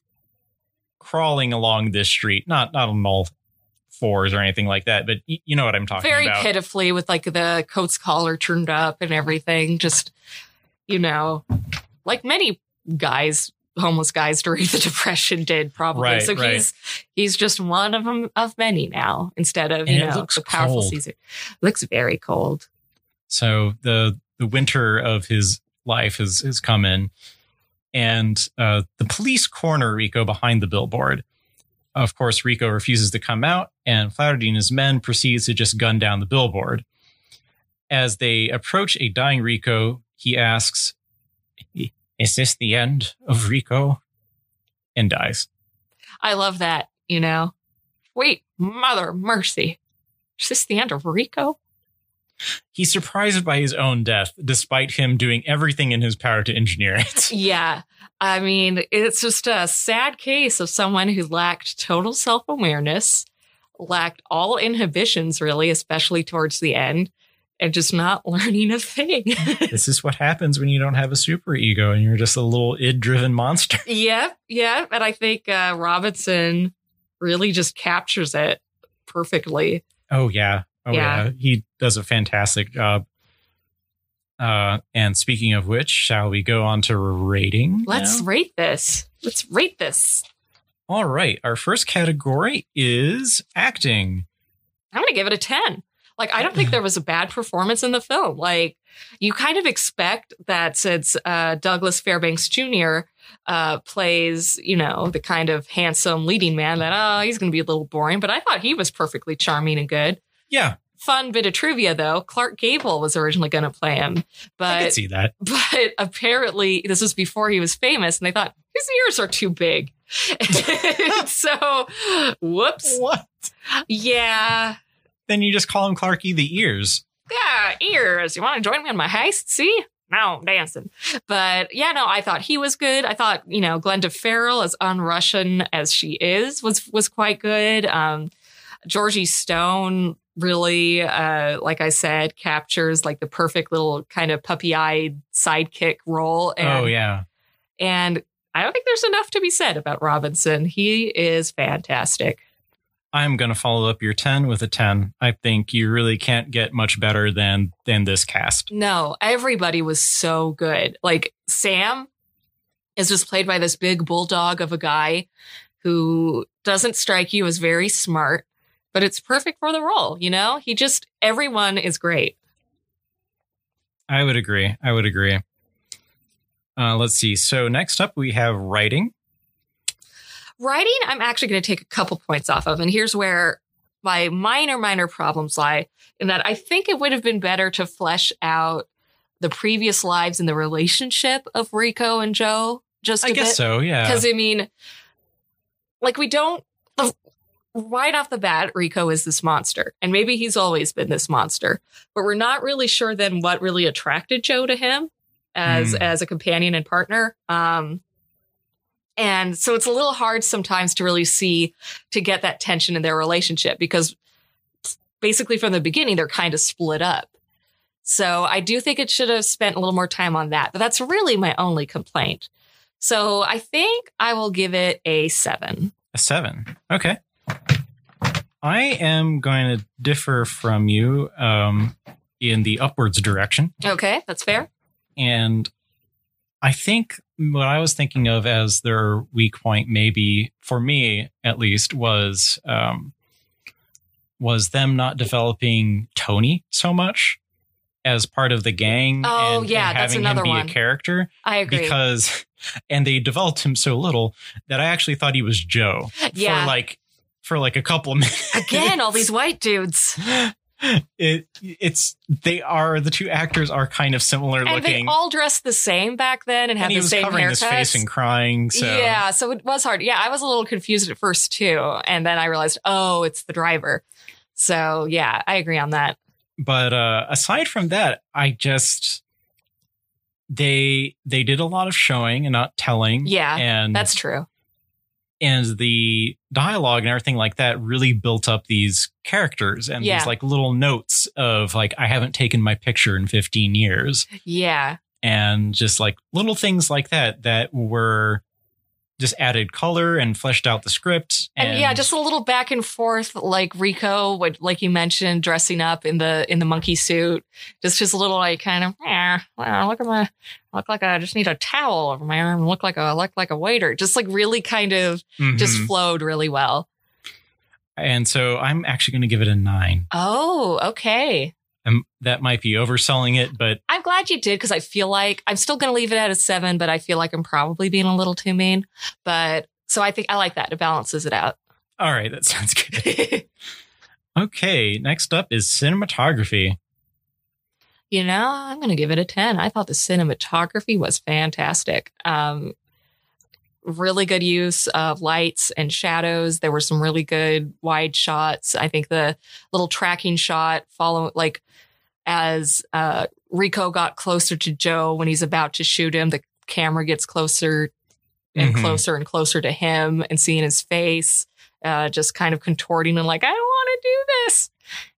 crawling along this street, not not on all fours or anything like that, but y- you know what I'm talking Very about. Very pitifully with like the coat's collar turned up and everything. Just, you know, like many guys, homeless guys during the [LAUGHS] depression did probably. Right, so right. he's he's just one of them of many now instead of, And you know, looks the powerful cold. Caesar. Looks very cold. So the the winter of his life has has come in, and uh, the police corner Rico behind the billboard. Of course, Rico refuses to come out, and his men proceeds to just gun down the billboard. As they approach a dying Rico, he asks, "Is this the end of Rico?" and dies. I love that, you know. Wait, mother mercy. Is this the end of Rico? He's surprised by his own death, despite him doing everything in his power to engineer it. [LAUGHS] [LAUGHS] Yeah. I mean, it's just a sad case of someone who lacked total self awareness, lacked all inhibitions, really, especially towards the end, and just not [LAUGHS] learning a thing. this is what happens when you don't have a super ego and you're just a little id driven monster. yep. Yep. And I think uh, Robinson really just captures it perfectly. Oh, yeah. Oh, yeah. Yeah. He does a fantastic job. Uh, and speaking of which, shall we go on to rating? Let's now? rate this. Let's rate this. All right. Our first category is acting. I'm going to give it a 10. Like, I don't think there was a bad performance in the film. Like, you kind of expect that since uh, Douglas Fairbanks Jr. Uh, plays, you know, the kind of handsome leading man that, oh, he's going to be a little boring. But I thought he was perfectly charming and good. Yeah, Fun bit of trivia though, Clark Gable was originally going to play him, I but could see that. [LAUGHS] but apparently this was before he was famous and they thought his ears are too big. [LAUGHS] so, whoops. What? Yeah. Then you just call him Clarky the Ears. Yeah, ears. You want to join me on my heist? See? now I'm dancing. But yeah, no, I thought he was good. I thought, you know, Glenda Farrell, as un-Russian as she is, was was quite good. Um, Georgie Stone really, uh, like I said, captures like the perfect little kind of puppy-eyed sidekick role. And, oh yeah. And I don't think there's enough to be said about Robinson. He is fantastic. I'm going to follow up your 10 with a 10. I think you really can't get much better than than this cast. No, everybody was so good. Like Sam is just played by this big bulldog of a guy who doesn't strike you as very smart, but it's perfect for the role. You know, he just, everyone is great. I would agree. I would agree. Uh, let's see. So next up we have writing. Writing, I'm actually going to take a couple points off of. And here's where my minor, minor problems lie in that I think it would have been better to flesh out the previous lives and the relationship of Rico and Joe just a I guess bit. so. Yeah. Because I mean, like we don't right off the bat, Rico is this monster, and maybe he's always been this monster, but we're not really sure then what really attracted Joe to him as Hmm. as a companion and partner. Um, and so it's a little hard sometimes to really see to get that tension in their relationship because basically from the beginning they're kind of split up. So I do think it should have spent a little more time on that, but that's really my only complaint. So I think I will give it a seven. A seven. Okay. I am going to differ from you um, in the upwards direction. Okay, that's fair. And I think what I was thinking of as their weak point, maybe for me at least, was um, was them not developing Tony so much as part of the gang. Oh, and, yeah, and that's having another him be one. a character I agree. because, [LAUGHS] and they developed him so little that I actually thought he was Joe Yeah. for like for like a couple of minutes. Again, all these white dudes. [LAUGHS] it it's they are the two actors are kind of similar And they looking. all dressed the same back then and had and the same covering haircuts. his face and crying. So Yeah, so it was hard. Yeah, I was a little confused at first too. And then I realized, oh, it's the driver. So yeah, I agree on that. but uh aside from that i just they they did a lot of showing and not telling Yeah, and That's true. And the dialogue and everything like that really built up these characters and Yeah. these like little notes of like i haven't taken my picture in 15 years Yeah. and just like little things like that that were just added color and fleshed out the script And, yeah, just a little back and forth, like Rico, what like you mentioned, dressing up in the in the monkey suit. Just just a little like kind of, yeah, well, look at my look like I just need a towel over my arm, look like a look like a waiter. Just like really kind of just Mhm. flowed really well. and so i'm actually going to give it a nine Oh, okay. And that might be overselling it but I'm glad you did because I feel like I'm still going to leave it at a seven, but I feel like I'm probably being a little too mean. But so I think I like that. It balances it out. all right that sounds good [LAUGHS] Okay, next up is cinematography. you know, I'm going to give it a 10. I thought the cinematography was fantastic. Um, really good use of lights and shadows. There were some really good wide shots. I think the little tracking shot follow like as uh, Rico got closer to Joe when he's about to shoot him, the camera gets closer and Mhm. closer and closer to him and seeing his face, uh, just kind of contorting and like, I don't want to do this.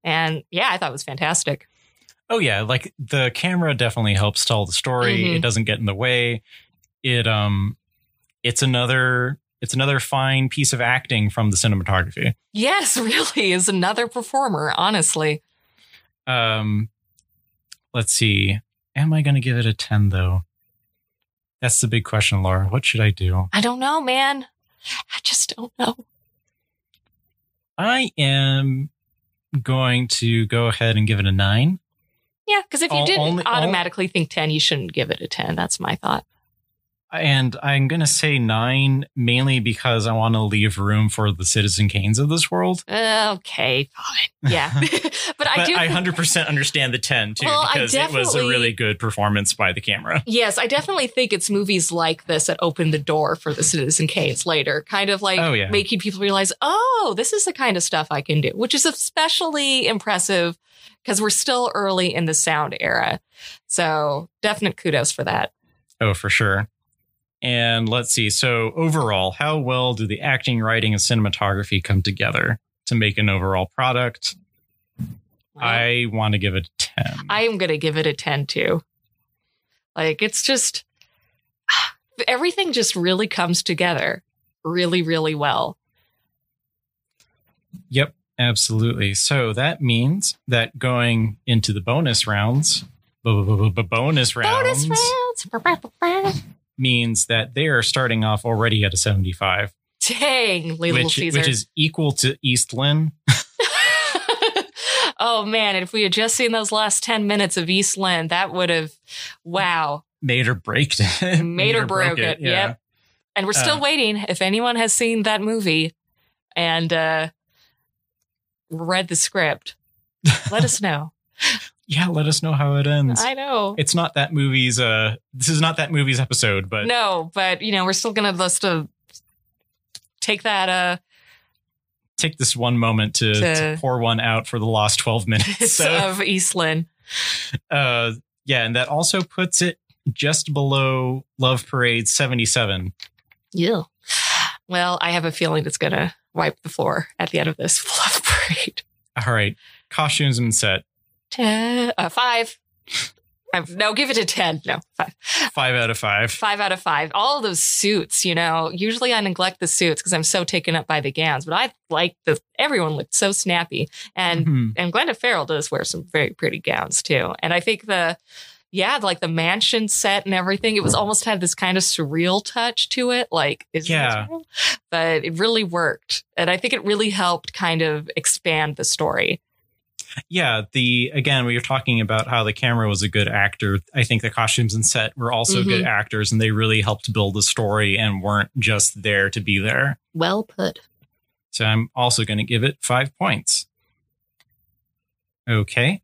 And yeah, I thought it was fantastic. Oh yeah, like the camera definitely helps tell the story. Mhm. It doesn't get in the way. It um it's another it's another fine piece of acting from the cinematography. Yes, [LAUGHS] really is another performer, honestly. Um let's see. Am I going to give it a 10 though? That's the big question, Laura. What should I do? I don't know, man. I just don't know. I am going to go ahead and give it a 9 Yeah, because if you didn't only- automatically think 10, you shouldn't give it a 10. That's my thought. And I'm going to say nine mainly because I want to leave room for the Citizen Kanes of this world. Okay, fine. Yeah. [LAUGHS] [LAUGHS] but I do. I 100% understand the 10 too Well, because it was a really good performance by the camera. Yes, I definitely think it's movies like this that open the door for the Citizen Kanes later, kind of like Oh, yeah. making people realize, oh, this is the kind of stuff I can do, which is especially impressive because we're still early in the sound era. So definite kudos for that. Oh, for sure. And let's see. So, overall, how well do the acting, writing, and cinematography come together to make an overall product? I want to give it a 10. I am going to give it a 10 too. Like it's just [SIGHS] everything just really comes together really, really well. Yep, absolutely. So, that means that going into the bonus rounds, bonus rounds, Bonus rounds. Means that they are starting off already at a 75, Dang, Little which, Caesar. which is equal to East Lynne. [LAUGHS] oh man, if we had just seen those last 10 minutes of East Lynne, that would have, wow, Made or break it. [LAUGHS] made or broke it. Yeah. Yep. And we're still Uh, waiting. If anyone has seen that movie and uh, read the script, let us [LAUGHS] know. Yeah, let us know how it ends. I know. it's not that movie's uh this is not that movie's episode, but no, but you know, we're still gonna let's to take that uh take this one moment to, To- to pour one out for the last 12 minutes. [LAUGHS] So of East Lynne. uh yeah, and that also puts it just below Love Parade 77. Yeah. Well, I have a feeling it's gonna wipe the floor at the end of this [LAUGHS] love parade. All right. Costumes and set. Ten, uh, five. I've, no, give it a ten. No, five. 5 out of 5. Five out of five. All those suits, you know. Usually I neglect the suits because I'm so taken up by the gowns, but I like the everyone looked so snappy. And Mhm. and Glenda Farrell does wear some very pretty gowns too. And I think the yeah, like the mansion set and everything, it was almost had this kind of surreal touch to it. Like, Yeah. real? but it really worked. And I think it really helped kind of expand the story. Yeah, the again, we were talking about how the camera was a good actor. I think the costumes and set were also Mhm. good actors and they really helped build the story and weren't just there to be there. Well put. So I'm also going to give it five points. Okay.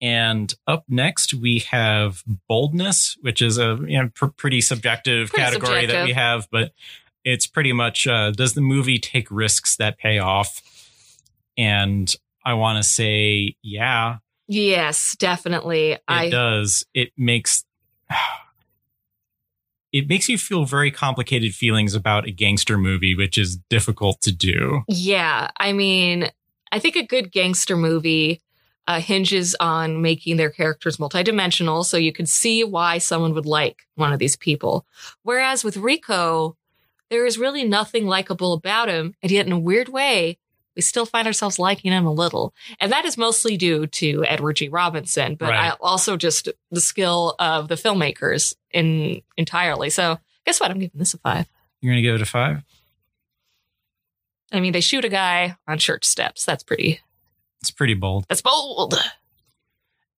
And up next, we have boldness, which is a you know, pr- pretty subjective Pretty category that we have, but it's pretty much uh, does the movie take risks that pay off? And I want to say, yeah, Yes, definitely. it I does. It makes [SIGHS] it makes you feel very complicated feelings about a gangster movie, which is difficult to do. Yeah, I mean, I think a good gangster movie uh, hinges on making their characters multidimensional, so you could see why someone would like one of these people. Whereas with Rico, there is really nothing likable about him, and yet in a weird way, we still find ourselves liking him a little, and that is mostly due to Edward G. Robinson, but Right. I also just the skill of the filmmakers in entirely. So, guess what? I'm giving this a five. You're going to give it a five? I mean, they shoot a guy on church steps. That's pretty. It's pretty bold. That's bold.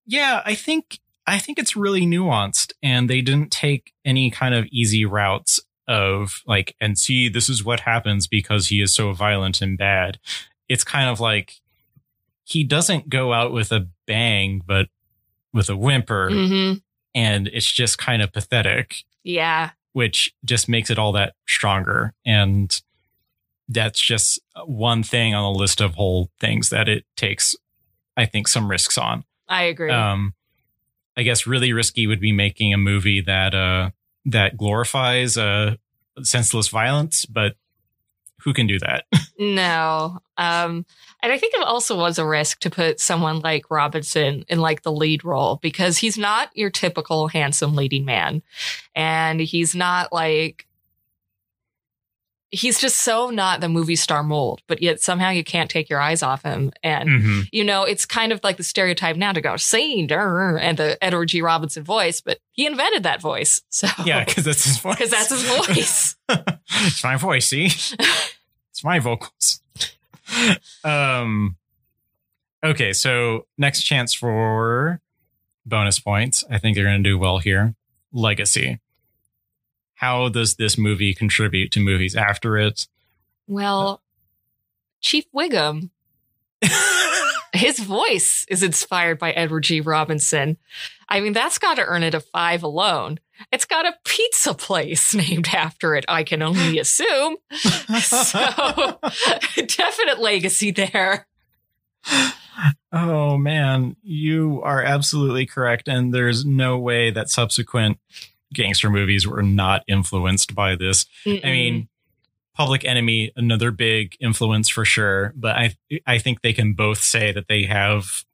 Yeah, I think I think it's really nuanced and they didn't take any kind of easy routes of like and see this is what happens because he is so violent and bad. It's kind of like he doesn't go out with a bang but with a whimper hmm and it's just kind of pathetic Yeah. which just makes it all that stronger and that's just one thing on the list of whole things that it takes I think some risks on. I agree. Um, I guess really risky would be making a movie that uh, that glorifies uh, senseless violence, but who can do that? [LAUGHS] no. Um, and I think it also was a risk to put someone like Robinson in like the lead role because he's not your typical handsome leading man. And he's not like, he's just so not the movie star mold, but yet somehow you can't take your eyes off him. And Mhm. you know, it's kind of like the stereotype now to go sing and the Edward G. Robinson voice, but he invented that voice. So Yeah, because that's his voice. because that's his voice. [LAUGHS] it's my voice. See, it's my vocals. Um. Okay, so next chance for bonus points. I think they're going to do well here. Legacy. How does this movie contribute to movies after it? Well, Chief Wiggum, [LAUGHS] his voice is inspired by Edward G. Robinson. I mean, that's got to earn it a five alone. It's got a pizza place [LAUGHS] named after it, I can only [LAUGHS] assume. so, definite legacy there. Oh man, you are absolutely correct. And there's no way that subsequent gangster movies were not influenced by this. Mm-mm. I mean, Public Enemy, another big influence for sure, but I I think they can both say that they have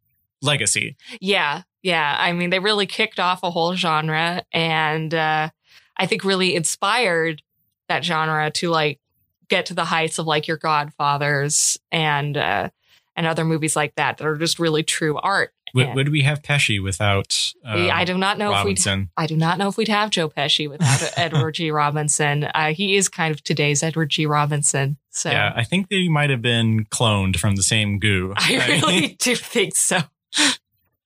legacy. Yeah, yeah. I mean, they really kicked off a whole genre and uh, I think really inspired that genre to like get to the heights of like your Godfathers and uh, and other movies like that that are just really true art. Would, And would we have Pesci without uh, I do not know if we'd Robinson? I do not know if we'd have Joe Pesci without [LAUGHS] Edward G. Robinson. Uh, he is kind of today's Edward G. Robinson. So Yeah, I think they might have been cloned from the same goo. [LAUGHS] I really do think so.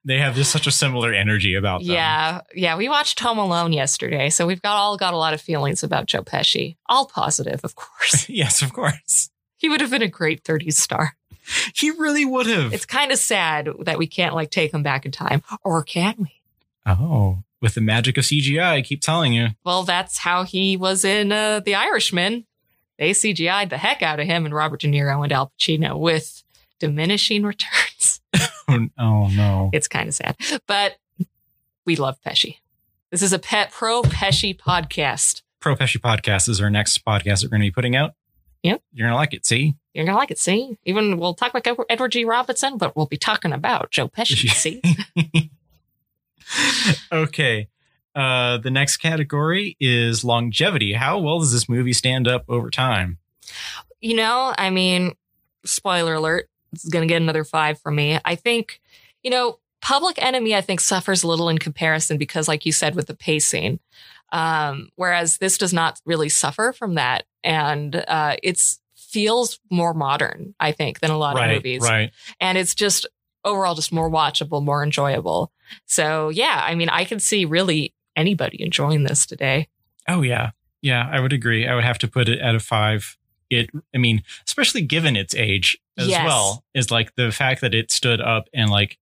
they have just such a similar energy about them. Yeah, yeah. We watched Home Alone yesterday, so we've got all got a lot of feelings about Joe Pesci. All positive, of course. [LAUGHS] yes, of course. he would have been a great 30s star. [LAUGHS] He really would have. It's kind of sad that we can't like take him back in time, or can we? oh, with the magic of CGI, I keep telling you. Well, that's how he was in uh, The Irishman. They CGI'd the heck out of him and Robert De Niro and Al Pacino with diminishing returns. [LAUGHS] Oh, oh no. It's kind of sad, but we love Pesci. This is a pet pro Pesci podcast. Pro Pesci podcast is our next podcast that we're going to be putting out. Yep. You're going to like it. See? You're gonna like it, see? Even we'll talk about Edward G. Robinson, but we'll be talking about Joe Pesci, see? [LAUGHS] okay. Uh, the next category is longevity. How well does this movie stand up over time? you know, I mean, spoiler alert, this is gonna get another five from me. I think, you know, Public Enemy, I think, suffers a little in comparison because, like you said, with the pacing. Um, whereas this does not really suffer from that. And uh it's feels more modern, I think, than a lot right. of movies. Right. and it's just overall just more watchable, more enjoyable. So yeah, I mean, I can see really anybody enjoying this today. Oh yeah, yeah. I would agree. I would have to put it at a five. It. I mean, especially given its age as Yes. well, is like the fact that it stood up and like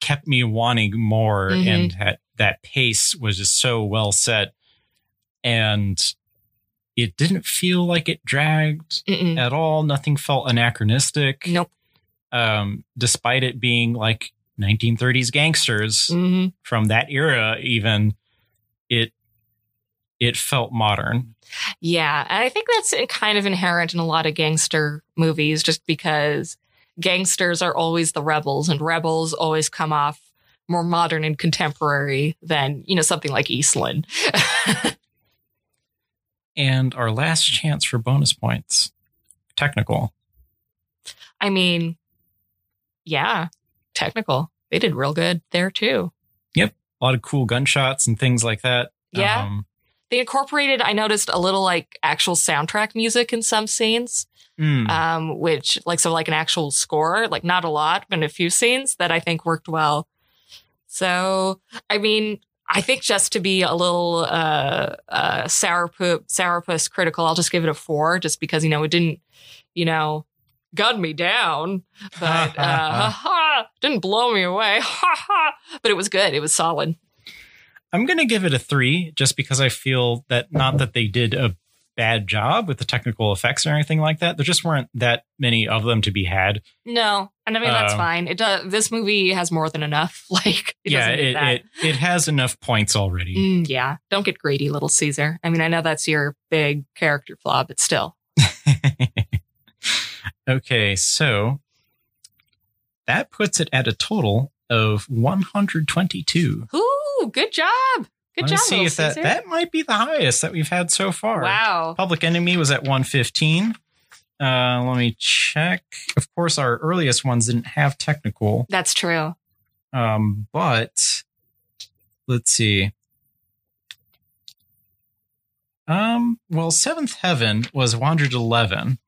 kept me wanting more, Mhm. and that that pace was just so well set, and it didn't feel like it dragged Mm-mm. at all. Nothing felt anachronistic. Nope. Um, despite it being like 1930s gangsters hmm from that era, even it it felt modern. Yeah, and I think that's kind of inherent in a lot of gangster movies, just because gangsters are always the rebels, and rebels always come off more modern and contemporary than you know something like East Lynne. [LAUGHS] And our last chance for bonus points, technical. I mean, yeah, technical. They did real good there too. Yep. A lot of cool gunshots and things like that. Yeah. Um, They incorporated, I noticed a little like actual soundtrack music in some scenes, mm, um, which like, so like an actual score, like not a lot, but in a few scenes that I think worked well. So, I mean, I think just to be a little, uh, uh, sourpuss, sourpuss critical, I'll just give it a four just because, you know, it didn't, you know, gun me down, but, [LAUGHS] uh, ha ha, didn't blow me away. [LAUGHS] Ha ha. But it was good. It was solid. I'm going to give it a three just because I feel that not that they did a bad job with the technical effects or anything like that. There just weren't that many of them to be had. No, and I mean that's Um, fine. It does. This movie has more than enough. [LAUGHS] Like, it yeah, it, it it has enough points already. Mm, yeah, don't get greedy, little Caesar. I mean, I know that's your big character flaw, but still, [LAUGHS] okay, so that puts it at a total of 122. ooh, good job, good Let job, see if that Caesar. that might be the highest that we've had so far. wow, Public Enemy was at 115. Uh, let me check. Of course, our earliest ones didn't have technical, that's true. um, but let's see. Um, well, Seventh Heaven was 111,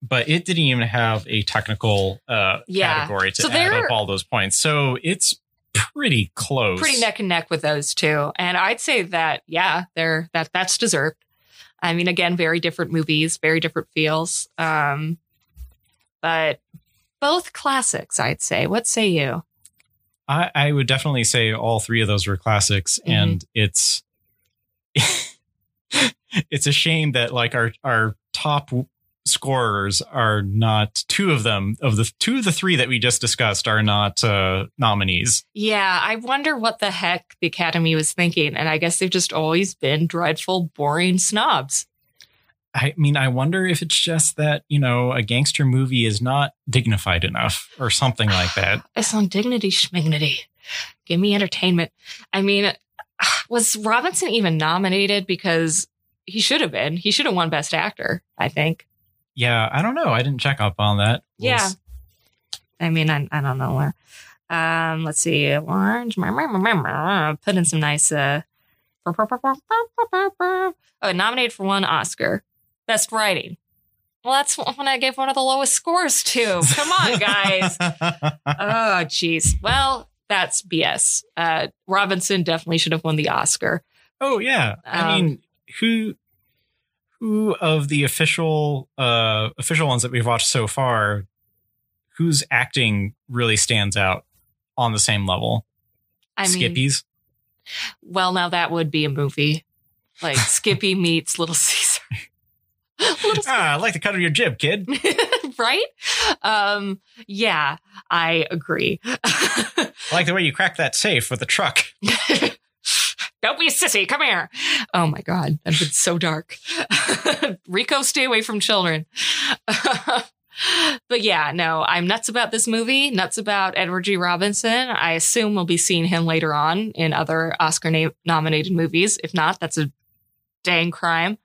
but it didn't even have a technical uh, Yeah. category to So add up all those points. So it's pretty close. pretty neck and neck with those two. And I'd say that, yeah, they're that that's deserved. I mean, again, very different movies, very different feels. Um, but both classics, I'd say. What say you? I, I would definitely say all three of those were classics, Mhm. and it's [LAUGHS] it's a shame that like our our top scorers are not two of them of the two of the three that we just discussed are not uh, nominees. Yeah, I wonder what the heck the Academy was thinking. And I guess they've just always been dreadful, boring snobs. I mean, I wonder if it's just that you know a gangster movie is not dignified enough or something like that. [SIGHS] It's on dignity schmignity. Give me entertainment. I mean, [SIGHS] was Robinson even nominated? Because he should have been. He should have won Best Actor, I think. Yeah, I don't know. I didn't check up on that. We'll Yeah. s- I mean, I, I don't know where. Um, let's see. Orange. Put in some nice. Uh, oh, nominated for one Oscar, Best Writing. Well, that's when I gave one of the lowest scores to. Come on, guys. [LAUGHS] oh, jeez. Well, that's BS. Uh, Robinson definitely should have won the Oscar. Oh yeah. I Um, mean, who who of the official uh official ones that we've watched so far, whose acting really stands out on the same level? I mean, Skippy's. well, now that would be a movie. Like [LAUGHS] Skippy meets Little Caesar. [LAUGHS] Little Ah, I like the cut of your jib, kid. [LAUGHS] right? Um, yeah, I agree. I like the way you cracked that safe with the truck. Don't be a sissy. Come here. Oh my God. That'd been so dark. [LAUGHS] Rico, stay away from children. [LAUGHS] but yeah, no, I'm nuts about this movie, nuts about Edward G. Robinson. I assume we'll be seeing him later on in other Oscar na- nominated movies. If not, that's a dang crime.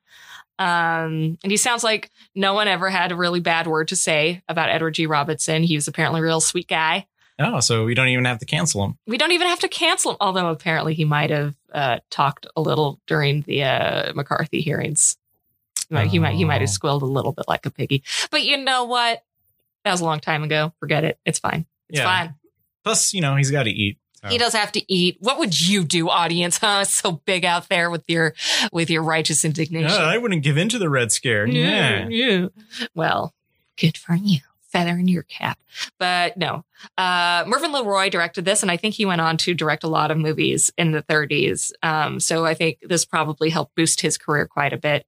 Um, and he sounds like no one ever had a really bad word to say about Edward G. Robinson. He was apparently a real sweet guy. Oh, so we don't even have to cancel him. We don't even have to cancel him, although apparently he might have uh, talked a little during the uh, McCarthy hearings. He might, he might he might have Oh. squealed a little bit like a piggy. But you know what? That was a long time ago. Forget it. It's fine. It's Yeah. fine. Plus, you know, he's got to eat. so. He does have to eat. What would you do, audience? Huh? So big out there with your with your righteous indignation. Yeah, I wouldn't give in to the Red Scare. Yeah. yeah. Well, good for you. Feather in your cap. But no. Uh, Mervyn LeRoy directed this, and I think he went on to direct a lot of movies in the 30s. Um, so I think this probably helped boost his career quite a bit.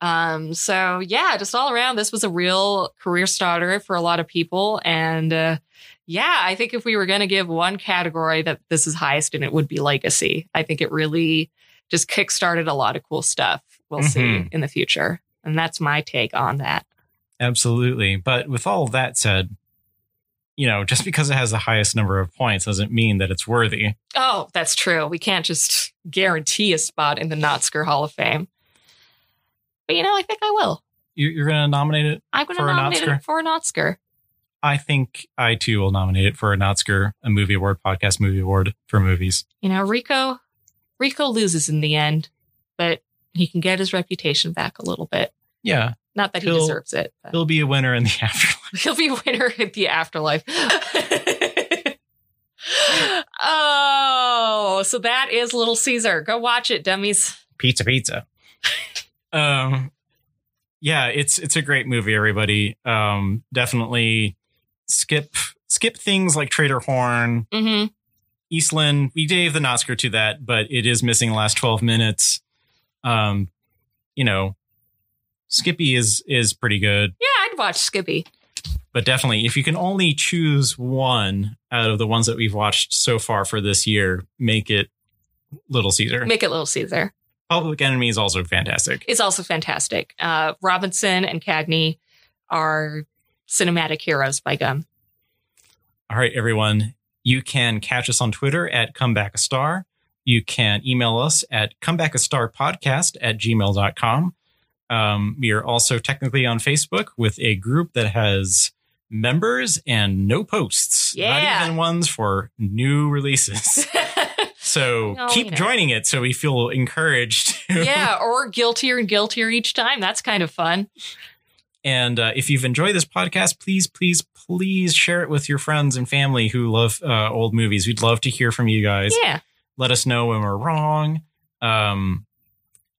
Um, so yeah, just all around, this was a real career starter for a lot of people. And uh, yeah, I think if we were going to give one category that this is highest in, it would be legacy. I think it really just kickstarted a lot of cool stuff we'll see Mhm. in the future. And that's my take on that. Absolutely. But with all of that said, you know, just because it has the highest number of points doesn't mean that it's worthy. Oh, that's true. We can't just guarantee a spot in the Notsker Hall of Fame. But you know, I think I will. You- You're going to nominate it? I'm going to nominate it for an Oscar. I think I too will nominate it for a Notsker, a movie award, podcast movie award for movies. You know, Rico, Rico loses in the end, but he can get his reputation back a little bit. Yeah, Not that he He'll- deserves it. but he'll be a winner in the [LAUGHS] afterlife. He'll be a winner in the afterlife. [LAUGHS] oh, so that is Little Caesar. Go watch it, dummies. Pizza, pizza. um, yeah, it's it's a great movie. Everybody, um, definitely skip skip things like Trader Horn, hmm East Lynne. We gave the Oscar to that, but it is missing the last twelve minutes. Um, you know, Skippy is is pretty good. Yeah, I'd watch Skippy. but definitely if you can only choose one out of the ones that we've watched so far for this year make it little caesar Make it Little Caesar. public enemy is also fantastic It's also fantastic. Uh, Robinson and Cagney are cinematic heroes by gum. all right everyone you can catch us on twitter at comeback a star you can email us at comebackastarpodcast at gmail.com um, we are also technically on facebook with a group that has members and no posts Yeah. not even ones for new releases [LAUGHS] So Well, keep you know. joining it so we feel encouraged. [LAUGHS] yeah, or guiltier and guiltier each time. That's kind of fun. And uh, if you've enjoyed this podcast, please, please, please share it with your friends and family who love uh, old movies. We'd love to hear from you guys. Yeah. Let us know when we're wrong. Um,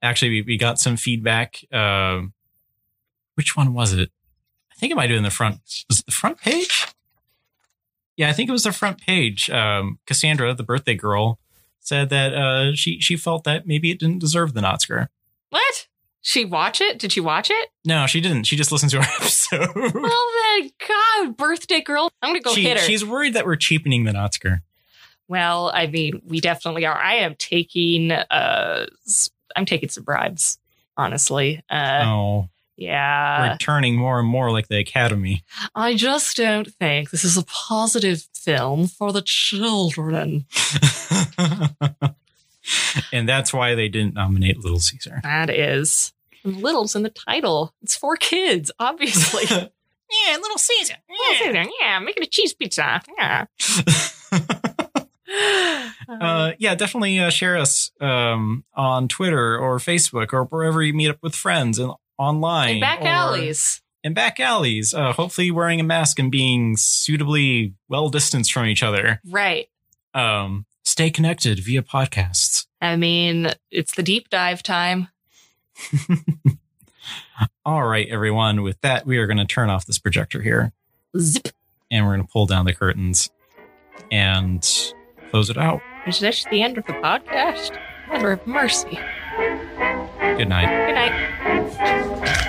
actually, we, we got some feedback. Uh, which one was it? I think it might have been the front. Was it the front page? Yeah, I think it was the front page. Um, Cassandra, the birthday girl, said that uh, she she felt that maybe it didn't deserve the Oscar. What? She watch it? Did she watch it? No, she didn't. She just listened to our [LAUGHS] episode. Well then, God, birthday girl. I'm gonna go She- hit her. She's worried that we're cheapening the Oscar. Well, I mean, we definitely are. I am taking uh I'm taking some bribes, honestly. Uh oh, yeah. we're turning more and more like the Academy. I just don't think this is a positive film for the children. [LAUGHS] and that's why they didn't nominate Little Caesar. That is. And Little's in the title. It's for kids, obviously. [LAUGHS] yeah, Little Caesar. yeah. yeah, making a cheese pizza. Yeah. [LAUGHS] uh, yeah, definitely uh, share us um, on Twitter or Facebook or wherever you meet up with friends and online. in back alleys. In back alleys. Uh, hopefully, wearing a mask and being suitably well distanced from each other. Right. Um, stay connected via podcasts. I mean, it's the deep dive time. [LAUGHS] All right, everyone. With that, we are going to turn off this projector here Zip. and we're going to pull down the curtains and close it out. Is this the end of the podcast? Mother of mercy. Good night. Good night.